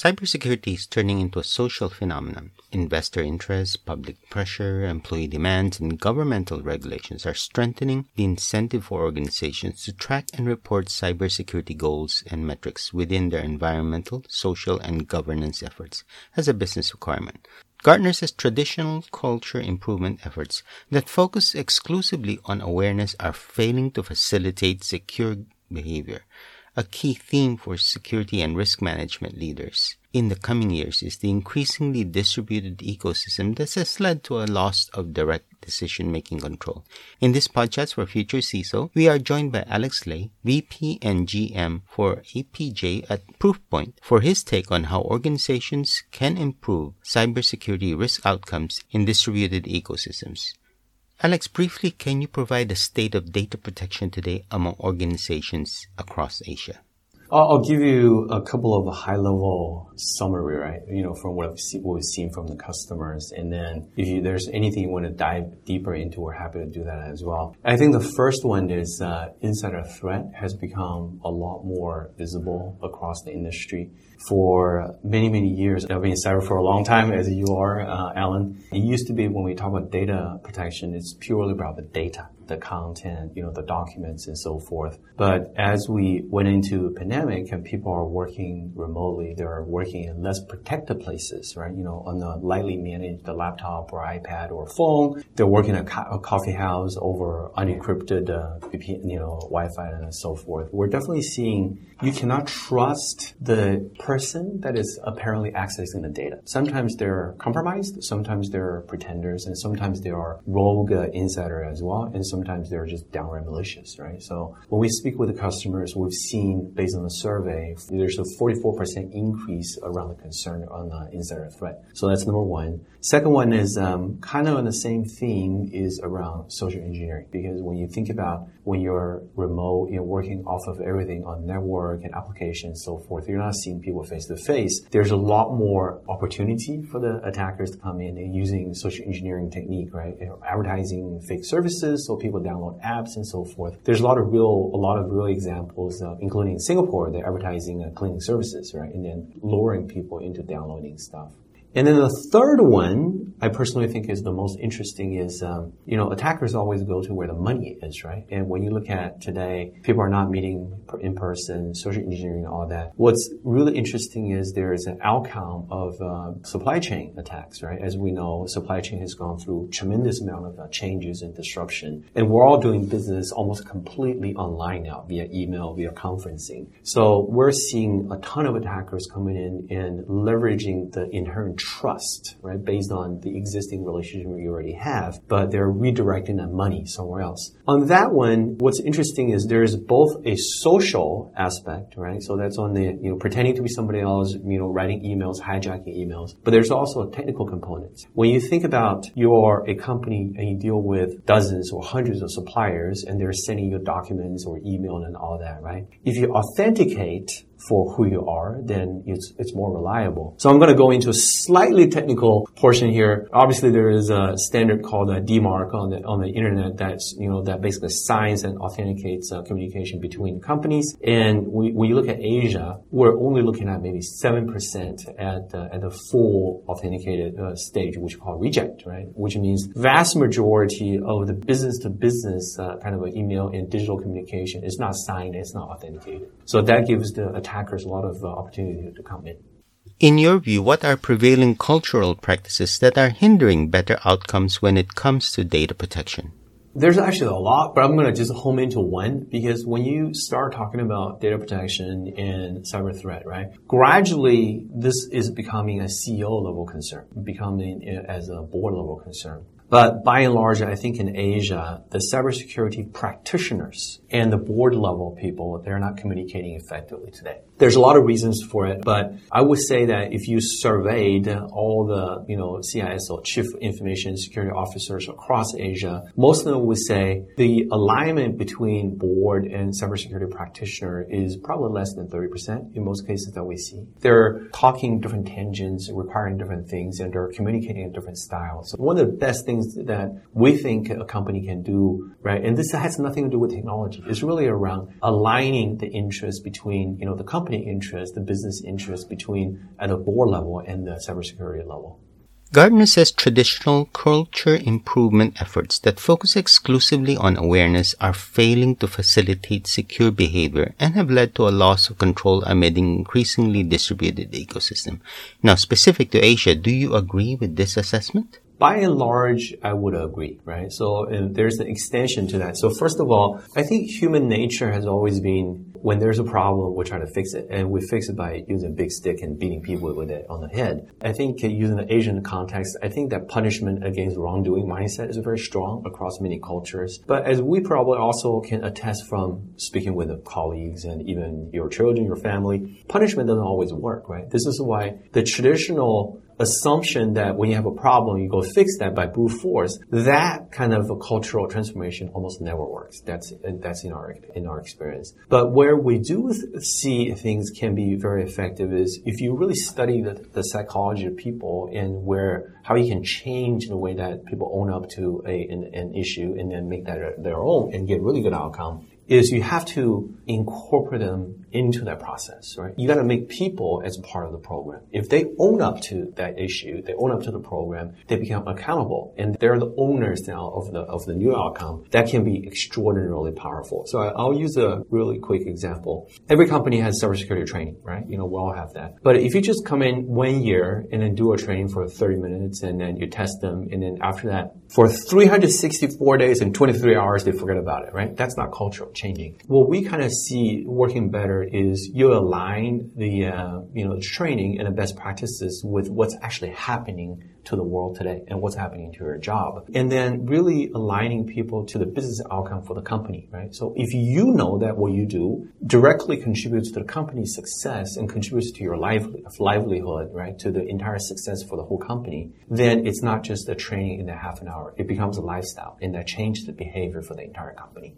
Cybersecurity is turning into a social phenomenon. Investor interest, public pressure, employee demands, and governmental regulations are strengthening the incentive for organizations to track and report cybersecurity goals and metrics within their environmental, social, and governance efforts as a business requirement. Gartner says traditional culture improvement efforts that focus exclusively on awareness are failing to facilitate secure behavior. A key theme for security and risk management leaders in the coming years is the increasingly distributed ecosystem that has led to a loss of direct decision making control. In this podcast for Future CISO, we are joined by Alex Lay, VP and GM for APJ at Proofpoint, for his take on how organizations can improve cybersecurity risk outcomes in distributed ecosystems. Alex, briefly, can you provide the state of data protection today among organizations across Asia? I'll give you a couple of high level summary, right? You know, from what, see, what we've seen from the customers. And then if you, there's anything you want to dive deeper into, we're happy to do that as well. I think the first one is uh, insider threat has become a lot more visible across the industry. For many, many years, I've been in cyber for a long time, as you are, uh, Alan. It used to be when we talk about data protection, it's purely about the data the content, you know, the documents and so forth. But as we went into a pandemic and people are working remotely, they're working in less protected places, right? You know, on a lightly managed laptop or iPad or phone. They're working at a coffee house over unencrypted, uh, VPN, you know, Wi-Fi and so forth. We're definitely seeing you cannot trust the person that is apparently accessing the data. Sometimes they're compromised, sometimes they're pretenders, and sometimes they are rogue uh, insider as well, and sometimes they're just downright malicious, right? So when we speak with the customers, we've seen based on the survey, there's a 44% increase around the concern on the insider threat. So that's number one. Second one is um, kind of on the same theme is around social engineering because when you think about when you're remote, you're working off of everything on network and applications and so forth. You're not seeing people face to face. There's a lot more opportunity for the attackers to come in and using social engineering technique, right? Advertising fake services so people download apps and so forth. There's a lot of real, a lot of real examples, uh, including in Singapore, they're advertising uh, cleaning services, right? And then luring people into downloading stuff. And then the third one, I personally think is the most interesting is, um, you know, attackers always go to where the money is, right? And when you look at today, people are not meeting in person, social engineering, all that. What's really interesting is there is an outcome of uh, supply chain attacks, right? As we know, supply chain has gone through tremendous amount of uh, changes and disruption, and we're all doing business almost completely online now via email, via conferencing. So we're seeing a ton of attackers coming in and leveraging the inherent trust, right, based on the existing relationship you already have, but they're redirecting that money somewhere else. On that one, what's interesting is there's both a social aspect, right? So that's on the, you know, pretending to be somebody else, you know, writing emails, hijacking emails, but there's also a technical component. When you think about you're a company and you deal with dozens or hundreds of suppliers and they're sending you documents or email and all that, right? If you authenticate for who you are, then it's, it's more reliable. So I'm going to go into a slightly technical portion here. Obviously, there is a standard called a DMARC on the, on the internet that's, you know, that basically signs and authenticates uh, communication between companies. And we, when you look at Asia, we're only looking at maybe 7% at, uh, at the full authenticated uh, stage, which we call reject, right? Which means vast majority of the business to business uh, kind of email and digital communication is not signed, it's not authenticated. So that gives the attackers a lot of uh, opportunity to come in. In your view, what are prevailing cultural practices that are hindering better outcomes when it comes to data protection? There's actually a lot, but I'm going to just home into one because when you start talking about data protection and cyber threat, right? Gradually, this is becoming a CEO level concern, becoming uh, as a board level concern. But by and large, I think in Asia, the cybersecurity practitioners and the board level people, they're not communicating effectively today. There's a lot of reasons for it, but I would say that if you surveyed all the, you know, CISO, Chief Information Security Officers across Asia, most of them would say the alignment between board and cybersecurity practitioner is probably less than 30% in most cases that we see. They're talking different tangents, requiring different things, and they're communicating in different styles. So one of the best things things that we think a company can do, right? And this has nothing to do with technology. It's really around aligning the interests between, you know, the company interest, the business interest between at a board level and the cybersecurity level. Gartner says traditional culture improvement efforts that focus exclusively on awareness are failing to facilitate secure behavior and have led to a loss of control amid an increasingly distributed ecosystem. Now, specific to Asia, do you agree with this assessment? By and large, I would agree, right? So there's an extension to that. So first of all, I think human nature has always been when there's a problem, we try to fix it, and we fix it by using a big stick and beating people with it on the head. I think using the Asian context, I think that punishment against wrongdoing mindset is very strong across many cultures. But as we probably also can attest from speaking with colleagues and even your children, your family, punishment doesn't always work, right? This is why the traditional assumption that when you have a problem, you go fix that by brute force, that kind of a cultural transformation almost never works. That's, that's in our, in our experience. But where we do see things can be very effective is if you really study the, the psychology of people and where, how you can change the way that people own up to a, an, an issue and then make that their own and get really good outcome is you have to incorporate them into that process, right? You got to make people as part of the program. If they own up to that issue, they own up to the program, they become accountable, and they're the owners now of the of the new outcome. That can be extraordinarily powerful. So I'll use a really quick example. Every company has cybersecurity training, right? You know, we all have that. But if you just come in one year and then do a training for 30 minutes, and then you test them, and then after that, for 364 days and 23 hours, they forget about it, right? That's not cultural changing. What we kind of see working better is you align the uh, you know training and the best practices with what's actually happening to the world today and what's happening to your job, and then really aligning people to the business outcome for the company, right? So if you know that what you do directly contributes to the company's success and contributes to your life livelihood, right, to the entire success for the whole company, then it's not just a training in the half an hour. It becomes a lifestyle, and that changes the behavior for the entire company.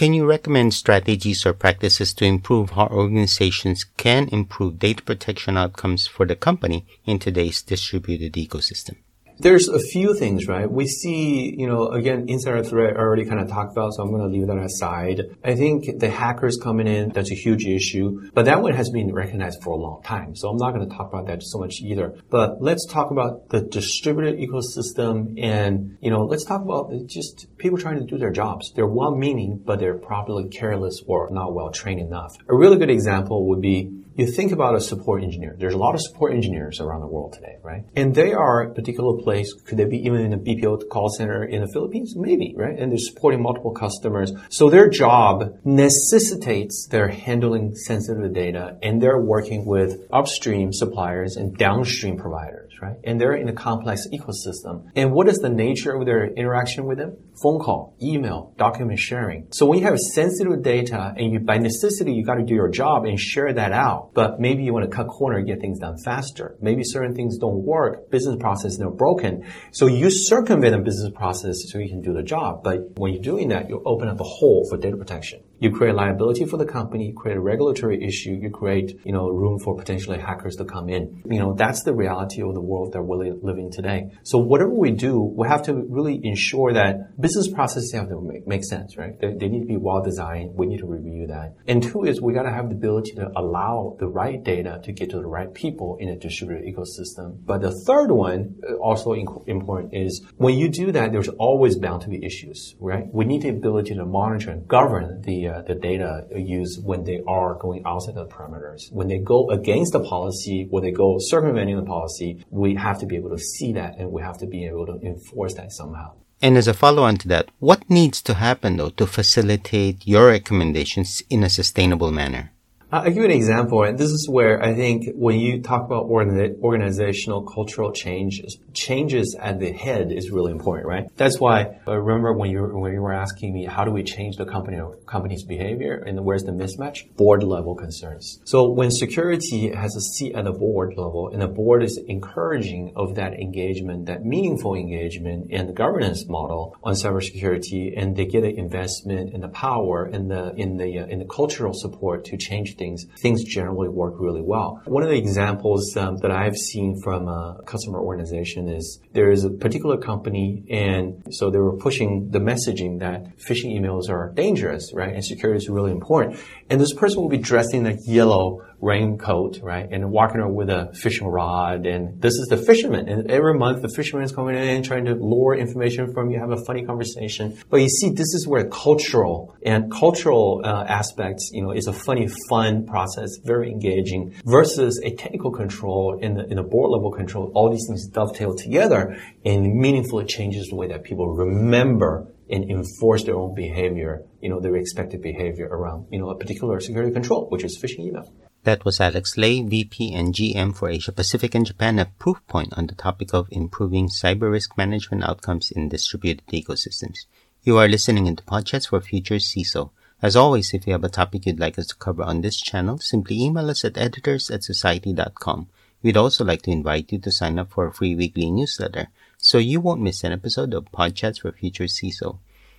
Can you recommend strategies or practices to improve how organizations can improve data protection outcomes for the company in today's distributed ecosystem? There's a few things, right? We see, you know, again, insider threat already kind of talked about, so I'm going to leave that aside. I think the hackers coming in, that's a huge issue, but that one has been recognized for a long time. So I'm not going to talk about that so much either. But let's talk about the distributed ecosystem and, you know, let's talk about just people trying to do their jobs. They're well meaning, but they're probably careless or not well trained enough. A really good example would be you think about a support engineer. There's a lot of support engineers around the world today, right? And they are a particular place. Could they be even in a BPO call center in the Philippines? Maybe, right? And they're supporting multiple customers. So their job necessitates they're handling sensitive data and they're working with upstream suppliers and downstream providers, right? And they're in a complex ecosystem. And what is the nature of their interaction with them? Phone call, email, document sharing. So when you have sensitive data and you, by necessity, you got to do your job and share that out but maybe you want to cut corner and get things done faster. Maybe certain things don't work, business processes are broken. So you circumvent a business process so you can do the job. But when you're doing that, you open up a hole for data protection. You create liability for the company, you create a regulatory issue, you create, you know, room for potentially hackers to come in. You know, that's the reality of the world that we're living today. So whatever we do, we have to really ensure that business processes have to make, sense, right? They, they need to be well designed. We need to review that. And two is we got to have the ability to allow the right data to get to the right people in a distributed ecosystem. But the third one, uh, also important, is when you do that, there's always bound to be issues, right? We need the ability to monitor and govern the the data used when they are going outside the parameters. When they go against the policy, when they go circumventing the policy, we have to be able to see that and we have to be able to enforce that somehow. And as a follow on to that, what needs to happen though to facilitate your recommendations in a sustainable manner? I'll give you an example, and this is where I think when you talk about organizational cultural changes, changes at the head is really important, right? That's why I remember when you when you were asking me how do we change the company company's behavior and where's the mismatch? Board level concerns. So when security has a seat at the board level, and the board is encouraging of that engagement, that meaningful engagement in the governance model on cybersecurity, and they get an investment in the power and the in the uh, in the cultural support to change things, things generally work really well. One of the examples um, that I've seen from a customer organization is there is a particular company and so they were pushing the messaging that phishing emails are dangerous, right? And security is really important. And this person will be dressed in a yellow raincoat, right? And walking around with a fishing rod. And this is the fisherman. And every month the fisherman is coming in trying to lure information from you, have a funny conversation. But you see, this is where cultural and cultural uh, aspects, you know, is a funny, fun process, very engaging versus a technical control in the, a board level control. All these things dovetail together and meaningfully changes the way that people remember and enforce their own behavior, you know, their expected behavior around, you know, a particular security control, which is phishing email. That was Alex Lay, VP and GM for Asia Pacific and Japan, a Proofpoint on the topic of improving cyber risk management outcomes in distributed ecosystems. You are listening into Podchats for Future CISO. As always, if you have a topic you'd like us to cover on this channel, simply email us at editors at society.com. We'd also like to invite you to sign up for a free weekly newsletter so you won't miss an episode of Podchats for Future CISO.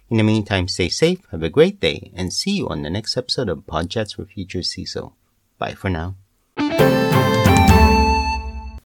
In the meantime, stay safe, have a great day, and see you on the next episode of Podchats for Future CISO. Bye for now.